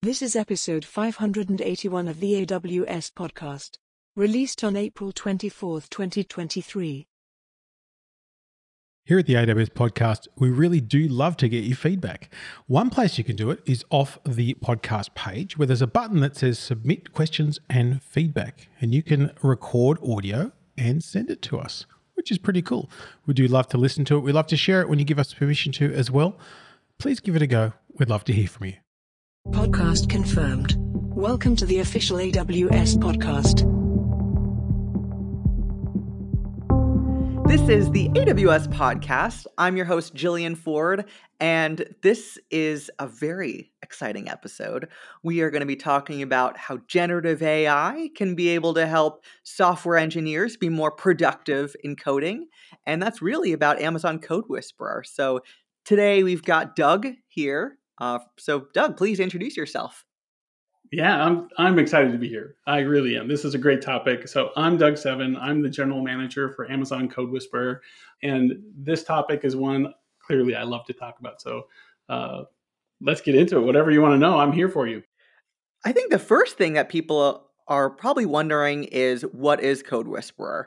This is episode 581 of the AWS podcast, released on April 24, 2023. Here at the AWS podcast, we really do love to get your feedback. One place you can do it is off the podcast page where there's a button that says submit questions and feedback, and you can record audio and send it to us, which is pretty cool. We do love to listen to it. We love to share it when you give us permission to as well. Please give it a go. We'd love to hear from you. Podcast confirmed. Welcome to the official AWS podcast. This is the AWS podcast. I'm your host, Jillian Forde, and this is a very exciting episode. We are going to be talking about how generative AI can be able to help software engineers be more productive in coding, and that's really about Amazon CodeWhisperer. So today we've got Doug here uh, so, Doug, please introduce yourself. Yeah, I'm I'm excited to be here. I really am. This is a great topic. So I'm Doug Seven. I'm the general manager for Amazon CodeWhisperer, and this topic is one clearly I love to talk about. So uh, let's get into it. Whatever you want to know, I'm here for you. I think the first thing that people are probably wondering is what is CodeWhisperer?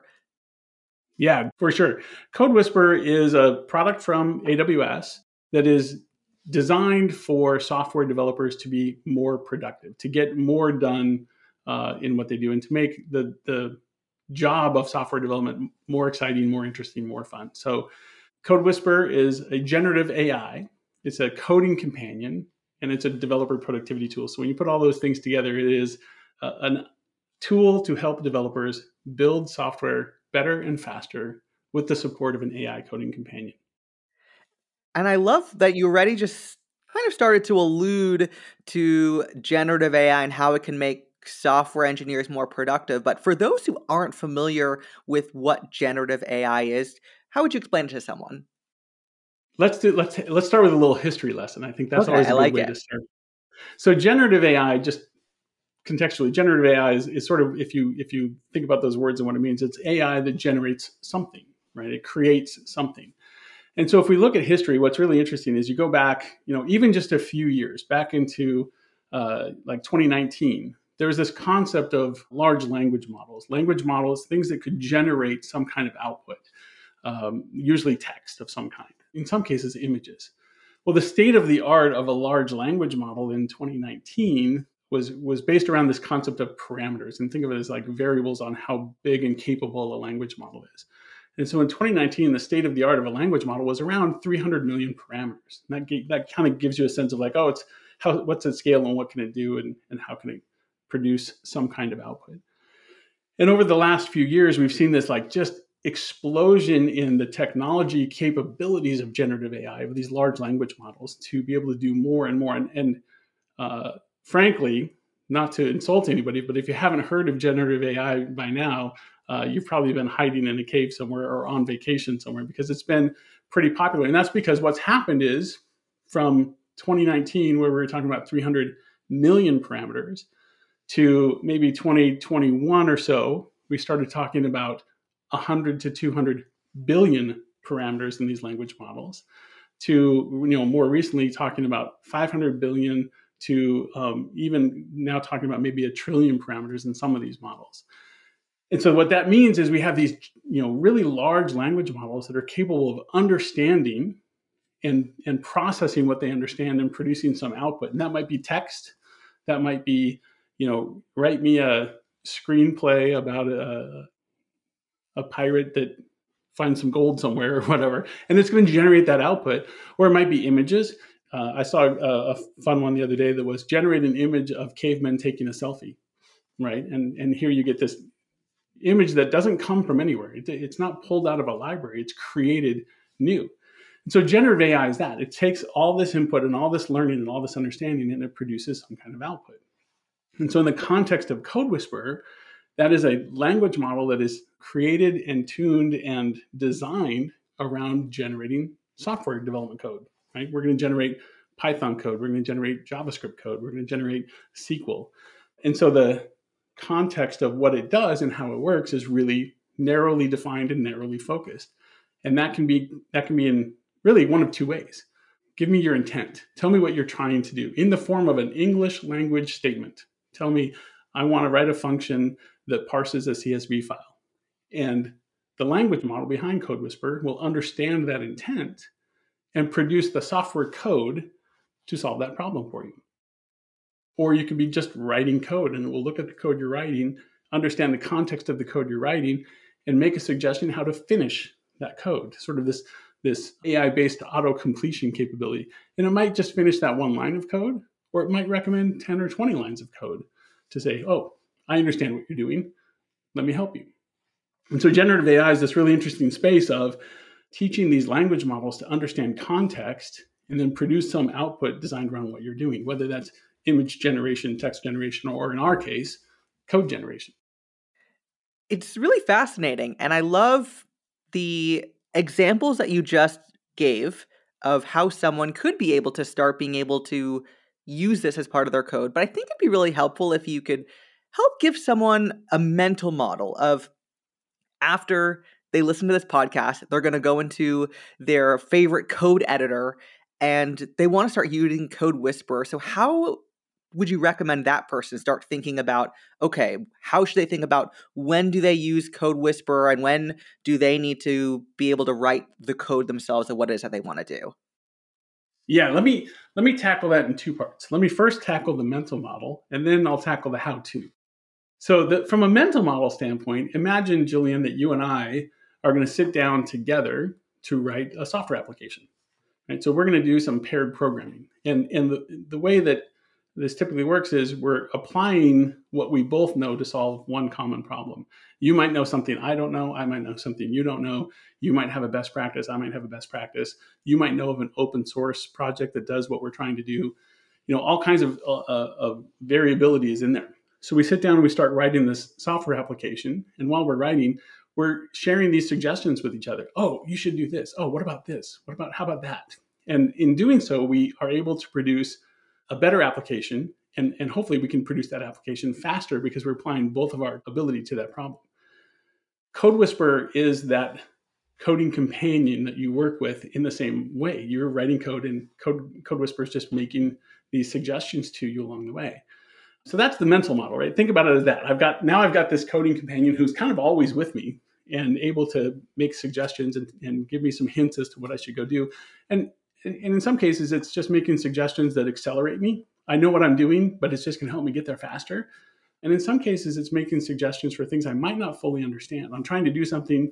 Yeah, for sure. CodeWhisperer is a product from AWS that is designed for software developers to be more productive, to get more done uh, in what they do, and to make the the job of software development more exciting, more interesting, more fun. So, CodeWhisperer is a generative AI. It's a coding companion, and it's a developer productivity tool. So when you put all those things together, it is a, a tool to help developers build software better and faster with the support of an AI coding companion. And I love that you already just kind of started to allude to generative AI and how it can make software engineers more productive. But for those who aren't familiar with what generative AI is, how would you explain it to someone? Let's do let's let's start with a little history lesson. I think that's okay, always a good like way it. to start. So generative AI, just contextually, generative AI is, is sort of if you if you think about those words and what it means, it's AI that generates something, right? It creates something. And so if we look at history, what's really interesting is you go back, you know, even just a few years back into uh, like 2019, there was this concept of large language models, language models, things that could generate some kind of output, um, usually text of some kind, in some cases, images. Well, the state of the art of a large language model in 2019 was was based around this concept of parameters, and think of it as like variables on how big and capable a language model is. And so in 2019, the state of the art of a language model was around 300 million parameters. And that, that kind of gives you a sense of like, oh, it's how, what's its scale and what can it do and, and how can it produce some kind of output. And over the last few years, we've seen this like just explosion in the technology capabilities of generative AI, of these large language models, to be able to do more and more. And, and uh, frankly, not to insult anybody, but if you haven't heard of generative AI by now, uh, you've probably been hiding in a cave somewhere or on vacation somewhere because it's been pretty popular. And that's because what's happened is from 2019, where we were talking about 300 million parameters, to maybe 2021 or so, we started talking about 100 to 200 billion parameters in these language models to you know more recently talking about 500 billion to um, even now talking about maybe a trillion parameters in some of these models and so what that means is we have these, you know, really large language models that are capable of understanding and and processing what they understand and producing some output. And that might be text, that might be, you know, write me a screenplay about a a pirate that finds some gold somewhere or whatever, and it's going to generate that output. Or it might be images. Uh, I saw a, a fun one the other day that was generate an image of cavemen taking a selfie, right? And and here you get this image that doesn't come from anywhere. It, it's not pulled out of a library, it's created new. And so generative AI is that. It takes all this input and all this learning and all this understanding and it produces some kind of output. And so in the context of CodeWhisperer, that is a language model that is created and tuned and designed around generating software development code, right? We're going to generate Python code, we're going to generate JavaScript code, we're going to generate SQL. And so the context of what it does and how it works is really narrowly defined and narrowly focused. And that can be that can be in really one of two ways. Give me your intent. Tell me what you're trying to do in the form of an English language statement. Tell me, I want to write a function that parses a CSV file. And the language model behind Code Whisper will understand that intent and produce the software code to solve that problem for you. Or you could be just writing code and it will look at the code you're writing, understand the context of the code you're writing, and make a suggestion how to finish that code. Sort of this, this AI-based auto completion capability. And it might just finish that one line of code, or it might recommend 10 or 20 lines of code to say, oh, I understand what you're doing. Let me help you. And so generative AI is this really interesting space of teaching these language models to understand context and then produce some output designed around what you're doing, whether that's image generation, text generation, or in our case, code generation. It's really fascinating. And I love the examples that you just gave of how someone could be able to start being able to use this as part of their code. But I think it'd be really helpful if you could help give someone a mental model of after they listen to this podcast, they're going to go into their favorite code editor and they want to start using CodeWhisperer. So, how would you recommend that person start thinking about okay, how should they think about when do they use CodeWhisperer and when do they need to be able to write the code themselves and what it is that they want to do? Yeah, let me let me tackle that in two parts. Let me first tackle the mental model and then I'll tackle the how to. So, the, from a mental model standpoint, imagine, Jillian, that you and I are going to sit down together to write a software application. Right? So, we're going to do some paired programming. And, and the, the way that this typically works is we're applying what we both know to solve one common problem. You might know something I don't know. I might know something you don't know. You might have a best practice. I might have a best practice. You might know of an open source project that does what we're trying to do. You know, all kinds of, uh, of variability is in there. So we sit down and we start writing this software application. And while we're writing, we're sharing these suggestions with each other. Oh, you should do this. Oh, what about this? What about, how about that? And in doing so, we are able to produce a better application. And, and hopefully we can produce that application faster because we're applying both of our ability to that problem. Code whisper is that coding companion that you work with in the same way. You're writing code and Code, code Whisperer is just making these suggestions to you along the way. So that's the mental model, right? Think about it as that. I've got now I've got this coding companion who's kind of always with me and able to make suggestions and, and give me some hints as to what I should go do. And and in some cases, it's just making suggestions that accelerate me. I know what I'm doing, but it's just going to help me get there faster. And in some cases, it's making suggestions for things I might not fully understand. I'm trying to do something,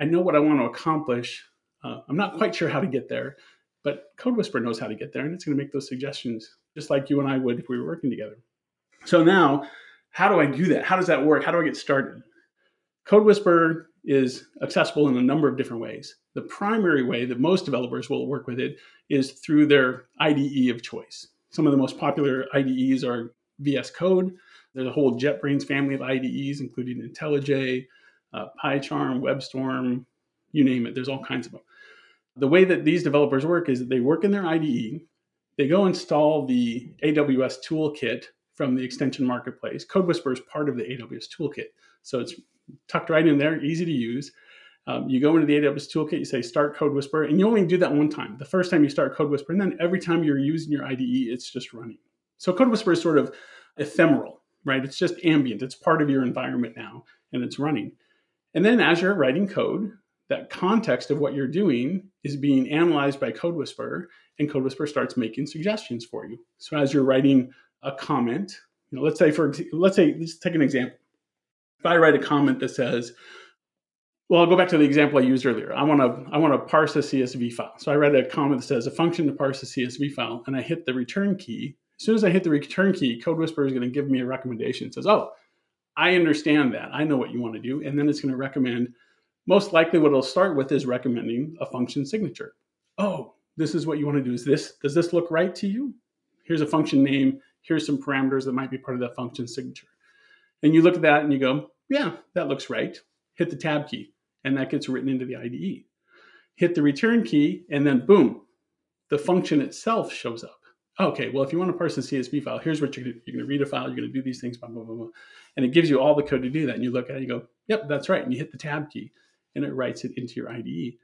I know what I want to accomplish. Uh, I'm not quite sure how to get there, but Code Whisper knows how to get there, and it's going to make those suggestions just like you and I would if we were working together. So now, how do I do that? How does that work? How do I get started? CodeWhisperer is accessible in a number of different ways. The primary way that most developers will work with it is through their IDE of choice. Some of the most popular IDEs are VS Code. There's a whole JetBrains family of IDEs, including IntelliJ, uh, PyCharm, WebStorm, you name it. There's all kinds of them. The way that these developers work is that they work in their IDE, they go install the AWS toolkit from the extension marketplace. CodeWhisperer is part of the AWS toolkit. So it's tucked right in there, easy to use. Um, you go into the AWS toolkit, you say start CodeWhisperer, and you only do that one time. The first time you start CodeWhisperer, and then every time you're using your IDE, it's just running. So CodeWhisperer is sort of ephemeral, right? It's just ambient. It's part of your environment now, and it's running. And then as you're writing code, that context of what you're doing is being analyzed by CodeWhisperer, and CodeWhisperer starts making suggestions for you. So as you're writing a comment. You know, let's say for let's say let's take an example. If I write a comment that says, well, I'll go back to the example I used earlier. I want to I want to parse a CSV file. So I write a comment that says a function to parse a CSV file, and I hit the return key. As soon as I hit the return key, CodeWhisperer is going to give me a recommendation. It says, oh, I understand that. I know what you want to do, and then it's going to recommend. Most likely, what it'll start with is recommending a function signature. Oh, this is what you want to do. Is this does this look right to you? Here's a function name here's some parameters that might be part of that function signature. And you look at that and you go, yeah, that looks right. Hit the tab key, and that gets written into the IDE. Hit the return key, and then boom, the function itself shows up. Okay, well, if you want to parse a CSV file, here's what you're going to do. You're going to read a file, you're going to do these things, blah, blah, blah, blah. And it gives you all the code to do that. And you look at it, you go, yep, that's right. And you hit the tab key, and it writes it into your IDE.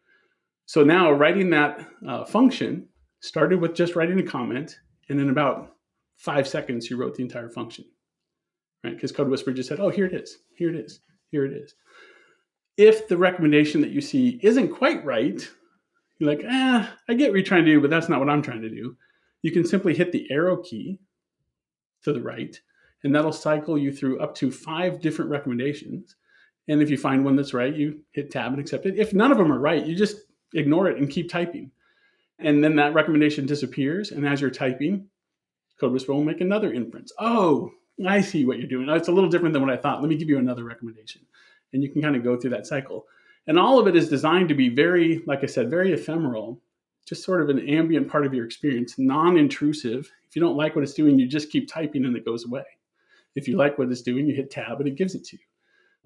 So now writing that uh, function started with just writing a comment, and in about five seconds, you wrote the entire function, right? Because CodeWhisperer just said, oh, here it is, here it is, here it is. If the recommendation that you see isn't quite right, you're like, ah, I get what you're trying to do, but that's not what I'm trying to do. You can simply hit the arrow key to the right, and that'll cycle you through up to five different recommendations. And if you find one that's right, you hit tab and accept it. If none of them are right, you just ignore it and keep typing. And then that recommendation disappears. And as you're typing, CodeWhisperer will make another inference. Oh, I see what you're doing. It's a little different than what I thought. Let me give you another recommendation. And you can kind of go through that cycle. And all of it is designed to be very, like I said, very ephemeral, just sort of an ambient part of your experience, non intrusive. If you don't like what it's doing, you just keep typing and it goes away. If you like what it's doing, you hit tab and it gives it to you.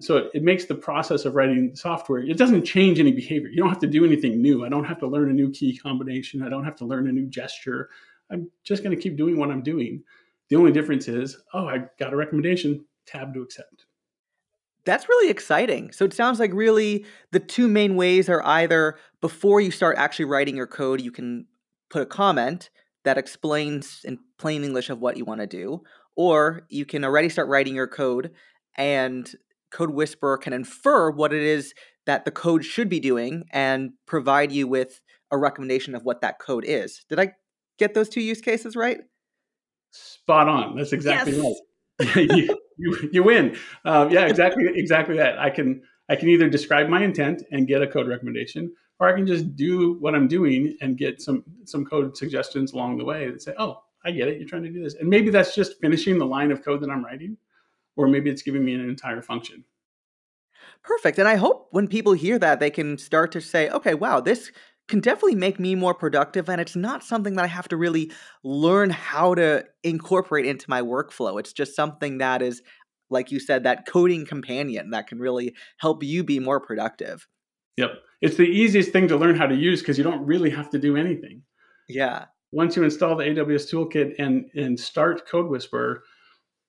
So it, it makes the process of writing software, it doesn't change any behavior. You don't have to do anything new. I don't have to learn a new key combination. I don't have to learn a new gesture. I'm just going to keep doing what I'm doing. The only difference is, oh, I got a recommendation, tab to accept. That's really exciting. So it sounds like really the two main ways are either before you start actually writing your code, you can put a comment that explains in plain English of what you want to do, or you can already start writing your code and CodeWhisperer can infer what it is that the code should be doing and provide you with a recommendation of what that code is. Did I get those two use cases right? Spot on. That's exactly yes. right. you, you, you, win. Um, yeah, exactly, exactly that. I can I can either describe my intent and get a code recommendation, or I can just do what I'm doing and get some some code suggestions along the way that say, "Oh, I get it. You're trying to do this," and maybe that's just finishing the line of code that I'm writing, or maybe it's giving me an entire function. Perfect. And I hope when people hear that, they can start to say, okay, wow, this can definitely make me more productive. And it's not something that I have to really learn how to incorporate into my workflow. It's just something that is, like you said, that coding companion that can really help you be more productive. Yep. It's the easiest thing to learn how to use because you don't really have to do anything. Yeah. Once you install the AWS toolkit and and start CodeWhisperer,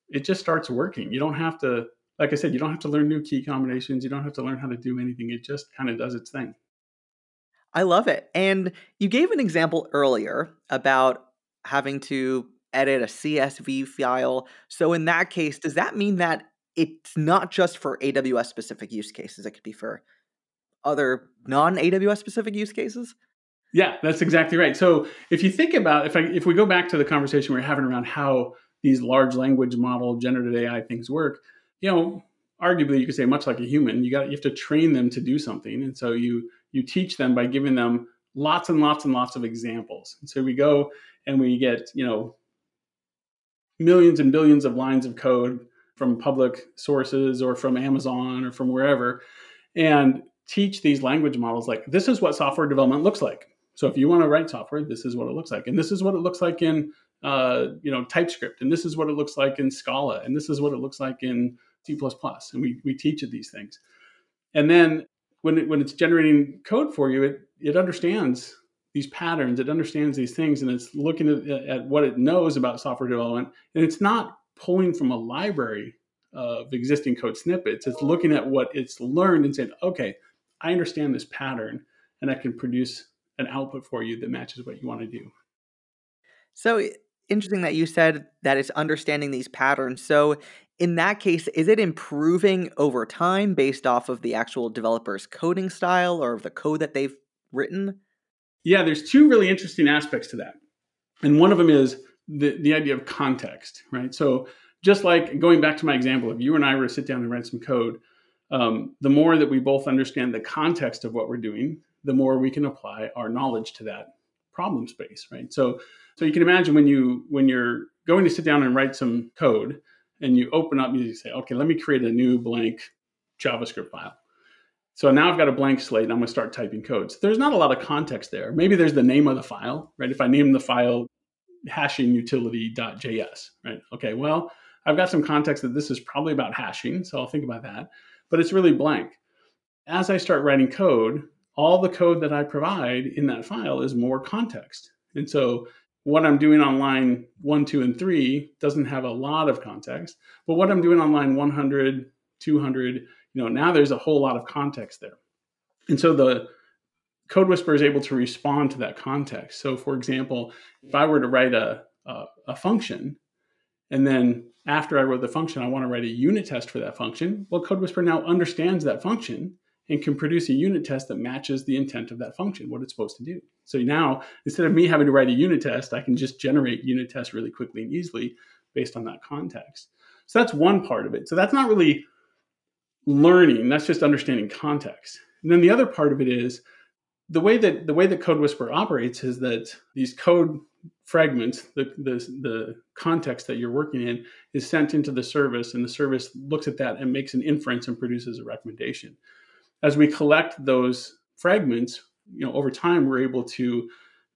it just starts working. You don't have to, like I said, you don't have to learn new key combinations. You don't have to learn how to do anything. It just kind of does its thing. I love it. And you gave an example earlier about having to edit a CSV file. So in that case, does that mean that it's not just for AWS specific use cases? It could be for other non AWS specific use cases? Yeah, that's exactly right. So if you think about if I if we go back to the conversation we are having around how these large language model generative AI things work, you know, arguably you could say much like a human, you got you have to train them to do something. And so you you teach them by giving them lots and lots and lots of examples. And so we go and we get, you know, millions and billions of lines of code from public sources or from Amazon or from wherever and teach these language models like this is what software development looks like. So if you want to write software, this is what it looks like. And this is what it looks like in uh, you know TypeScript, and this is what it looks like in Scala, and this is what it looks like in C++. And we we teach it these things. And then when it, when it's generating code for you, it it understands these patterns, it understands these things, and it's looking at, at what it knows about software development, and it's not pulling from a library of existing code snippets. It's looking at what it's learned and saying, okay, I understand this pattern, and I can produce an output for you that matches what you want to do. So interesting that you said that it's understanding these patterns. So in that case, is it improving over time based off of the actual developer's coding style or the code that they've written? Yeah, there's two really interesting aspects to that. And one of them is the, the idea of context, right? So just like going back to my example, if you and I were to sit down and write some code, um, the more that we both understand the context of what we're doing, the more we can apply our knowledge to that problem space, right? So, so you can imagine when you when you're going to sit down and write some code, and you open up, and you say, okay, let me create a new blank JavaScript file. So now I've got a blank slate, and I'm going to start typing code. So there's not a lot of context there. Maybe there's the name of the file, right? If I name the file hashing utility.js, right? Okay, well, I've got some context that this is probably about hashing, so I'll think about that. But it's really blank. As I start writing code, all the code that I provide in that file is more context. And so what I'm doing on line one, two, and three doesn't have a lot of context. But what I'm doing on line 100, 200, you know, now there's a whole lot of context there. And so the CodeWhisperer is able to respond to that context. So, for example, if I were to write a, a, a function, and then after I wrote the function, I want to write a unit test for that function, well, CodeWhisperer now understands that function and can produce a unit test that matches the intent of that function, what it's supposed to do. So now, instead of me having to write a unit test, I can just generate unit tests really quickly and easily based on that context. So that's one part of it. So that's not really learning, that's just understanding context. And then the other part of it is the way that the way that CodeWhisperer operates is that these code fragments, the, the, the context that you're working in, is sent into the service, and the service looks at that and makes an inference and produces a recommendation. As we collect those fragments, you know, over time, we're able to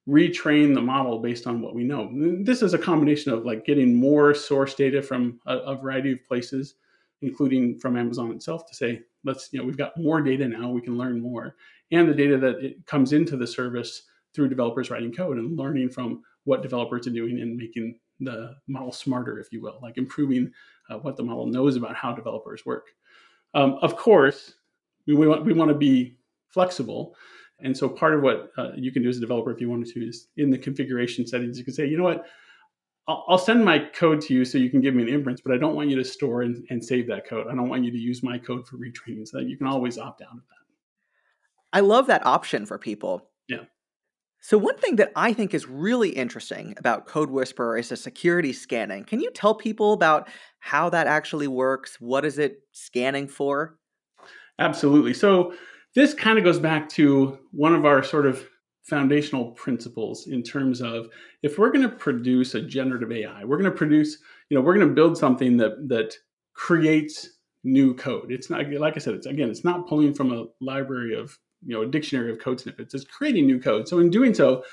retrain the model based on what we know. This is a combination of like getting more source data from a, a, variety of places, including from Amazon itself, to say, let's, you know, we've got more data now, we can learn more, and the data that it comes into the service through developers writing code and learning from what developers are doing and making the model smarter, if you will, like improving uh, what the model knows about how developers work. Um, of course, we, we, want, we want to be flexible and so part of what uh, you can do as a developer, if you wanted to, is in the configuration settings, you can say, you know what, I'll, I'll send my code to you so you can give me an inference, but I don't want you to store and, and save that code. I don't want you to use my code for retraining so that you can always opt out of that. I love that option for people. Yeah. So, one thing that I think is really interesting about CodeWhisperer is the security scanning. Can you tell people about how that actually works? What is it scanning for? Absolutely. So, this kind of goes back to one of our sort of foundational principles in terms of if we're going to produce a generative AI, we're going to produce, you know, we're going to build something that that creates new code. It's not like I said, it's again, it's not pulling from a library of, you know, a dictionary of code snippets. It's creating new code. So in doing so,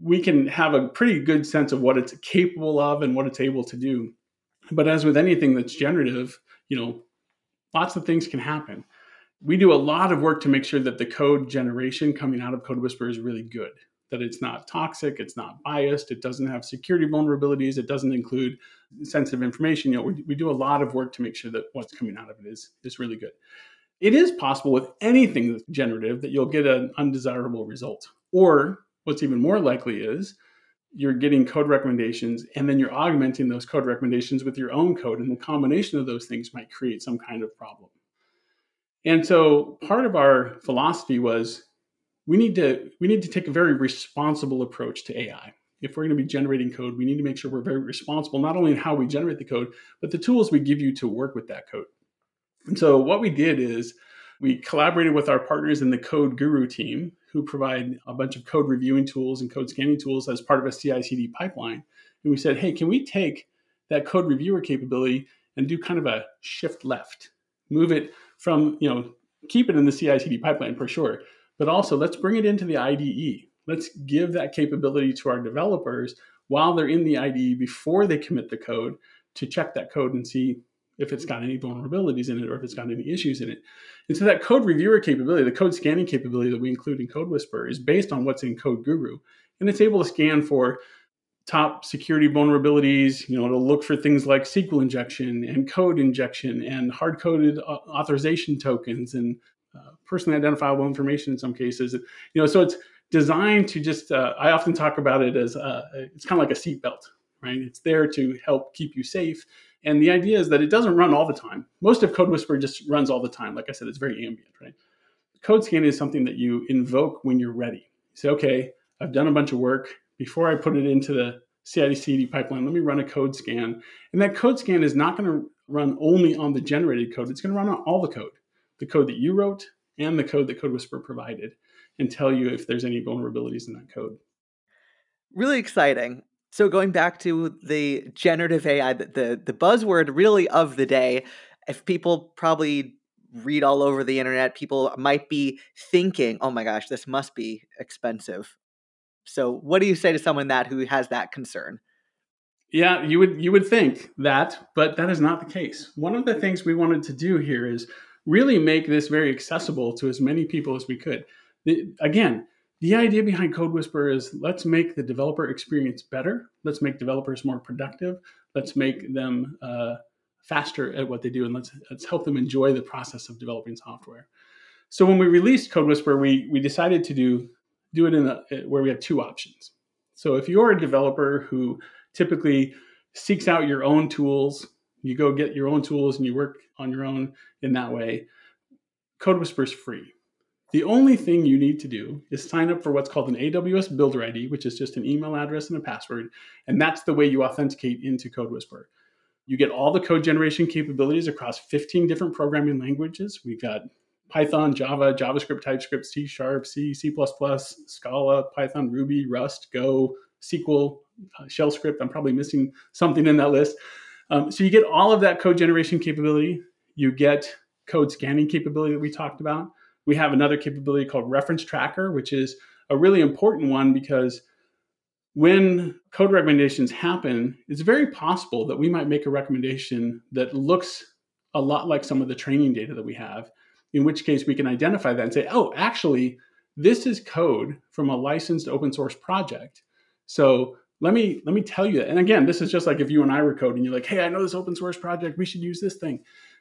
we can have a pretty good sense of what it's capable of and what it's able to do. But as with anything that's generative, you know, lots of things can happen we do a lot of work to make sure that the code generation coming out of Code Whisper is really good. That it's not toxic, it's not biased, it doesn't have security vulnerabilities, it doesn't include sensitive information. You know, we, we do a lot of work to make sure that what's coming out of it is is really good. It is possible with anything that's generative that you'll get an undesirable result. Or what's even more likely is you're getting code recommendations and then you're augmenting those code recommendations with your own code, and the combination of those things might create some kind of problem. And so part of our philosophy was we need to we need to take a very responsible approach to AI. If we're going to be generating code, we need to make sure we're very responsible not only in how we generate the code, but the tools we give you to work with that code. And so what we did is we collaborated with our partners in the CodeGuru team who provide a bunch of code reviewing tools and code scanning tools as part of a CI/CD pipeline. And we said, "Hey, can we take that code reviewer capability and do kind of a shift left? Move it from, you know, keep it in the CI CD pipeline for sure, but also let's bring it into the IDE. Let's give that capability to our developers while they're in the IDE before they commit the code to check that code and see if it's got any vulnerabilities in it or if it's got any issues in it. And so that code reviewer capability, the code scanning capability that we include in Code Whisper is based on what's in CodeGuru. And it's able to scan for top security vulnerabilities. You know, it'll look for things like SQL injection and code injection and hard coded uh, authorization tokens and uh, personally identifiable information in some cases. You know, so it's designed to just. Uh, I often talk about it as uh, it's kind of like a seatbelt, right? It's there to help keep you safe. And the idea is that it doesn't run all the time. Most of CodeWhisperer just runs all the time. Like I said, it's very ambient, right? Code scanning is something that you invoke when you're ready. You say, okay, I've done a bunch of work before I put it into the CI/CD pipeline, let me run a code scan. And that code scan is not going to run only on the generated code. It's going to run on all the code, the code that you wrote and the code that CodeWhisperer provided, and tell you if there's any vulnerabilities in that code. Really exciting. So going back to the generative AI, the, the buzzword really of the day, if people probably read all over the internet, people might be thinking, "Oh my gosh, this must be expensive." So, what do you say to someone that who has that concern? Yeah, you would you would think that, but that is not the case. One of the things we wanted to do here is really make this very accessible to as many people as we could. The, again, the idea behind Code Whisper is let's make the developer experience better. Let's make developers more productive. Let's make them uh, faster at what they do, and let's let's help them enjoy the process of developing software. So when we released Code Whisper, we we decided to do do it in a, eh, where we have two options. So if you're a developer who typically seeks out your own tools, you go get your own tools and you work on your own in that way, Code Whisper is free. The only thing you need to do is sign up for what's called an AWS Builder ID, which is just an email address and a password. And that's the way you authenticate into Code Whisper. You get all the code generation capabilities across 15 different programming languages. We've got Python, Java, JavaScript, TypeScript, C Sharp, C, C, Scala, Python, Ruby, Rust, Go, SQL, uh, Shell script. I'm probably missing something in that list. Um, so you get all of that code generation capability. You get code scanning capability that we talked about. We have another capability called Reference Tracker, which is a really important one because when code recommendations happen, it's very possible that we might make a recommendation that looks a lot like some of the training data that we have, in which case we can identify that and say, oh, actually, this is code from a licensed open source project. So let me let me tell you that. And again, this is just like if you and I were coding, you're like, hey, I know this open source project, we should use this thing.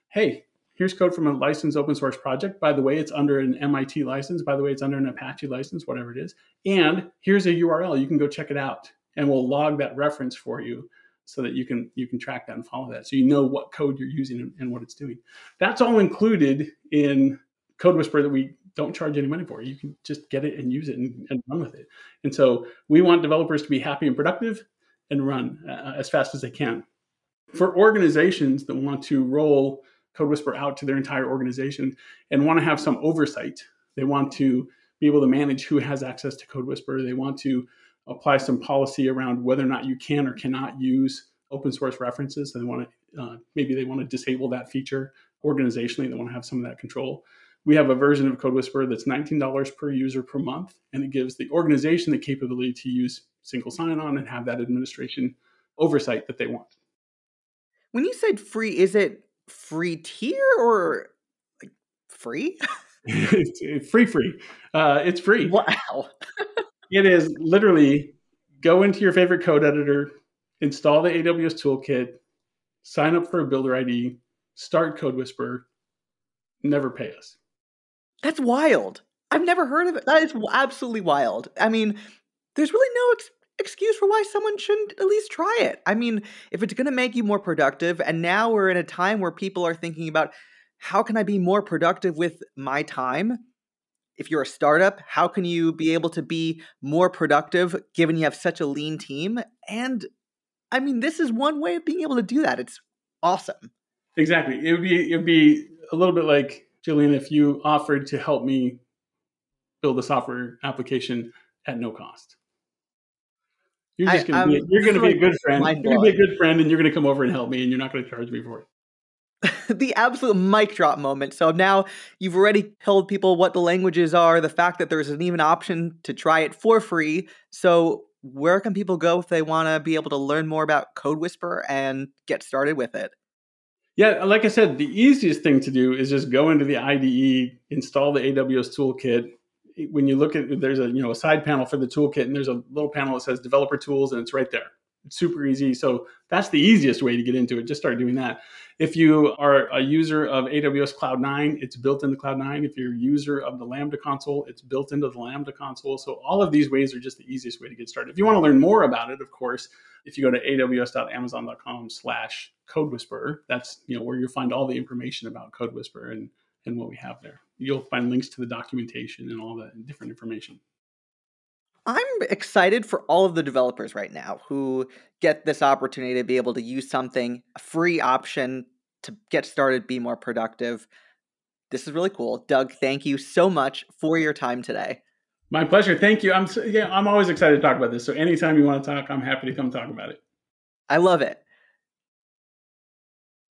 Hey, here's code from a licensed open source project. By the way, it's under an MIT license. By the way, it's under an Apache license, whatever it is. And here's a URL. You can go check it out and we'll log that reference for you so that you can you can track that and follow that. So you know what code you're using and, and what it's doing. That's all included in Code Whisper that we don't charge any money for. You can just get it and use it and, and run with it. And so we want developers to be happy and productive and run uh, as fast as they can. For organizations that want to roll Code Whisper out to their entire organization and want to have some oversight. They want to be able to manage who has access to Code Whisper. They want to apply some policy around whether or not you can or cannot use open source references. They want to uh, maybe they want to disable that feature organizationally. They want to have some of that control. We have a version of Code Whisper that's $19 per user per month, and it gives the organization the capability to use single sign-on and have that administration oversight that they want. When you said free, is it free tier or like free? free, free. Uh, it's free. Wow. it is literally go into your favorite code editor, install the AWS toolkit, sign up for a builder ID, start Code Whisper, never pay us. That's wild. I've never heard of it. That is absolutely wild. I mean, there's really no ex- excuse for why someone shouldn't at least try it. I mean, if it's going to make you more productive, and now we're in a time where people are thinking about how can I be more productive with my time? If you're a startup, how can you be able to be more productive given you have such a lean team? And I mean, this is one way of being able to do that. It's awesome. Exactly. It would be it would be a little bit like Jillian if you offered to help me build a software application at no cost. You're just gonna be um, you're gonna be a good friend. You're gonna be a good friend, and you're gonna come over and help me, and you're not gonna charge me for it. the absolute mic drop moment. So now you've already told people what the languages are, the fact that there's an even option to try it for free. So where can people go if they want to be able to learn more about Code Whisper and get started with it? Yeah, like I said, the easiest thing to do is just go into the IDE, install the AWS toolkit, when you look at there's a you know a side panel for the toolkit and there's a little panel that says developer tools and it's right there it's super easy so that's the easiest way to get into it just start doing that if you are a user of aws cloud 9 it's built into cloud 9 if you're a user of the lambda console it's built into the lambda console so all of these ways are just the easiest way to get started if you want to learn more about it of course if you go to aws.amazon.com slash code whisperer that's you know where you'll find all the information about code whisperer and and what we have there. You'll find links to the documentation and all that different information. I'm excited for all of the developers right now who get this opportunity to be able to use something, a free option to get started, be more productive. This is really cool. Doug, thank you so much for your time today. My pleasure. Thank you. I'm yeah, I'm always excited to talk about this. So anytime you want to talk, I'm happy to come talk about it. I love it.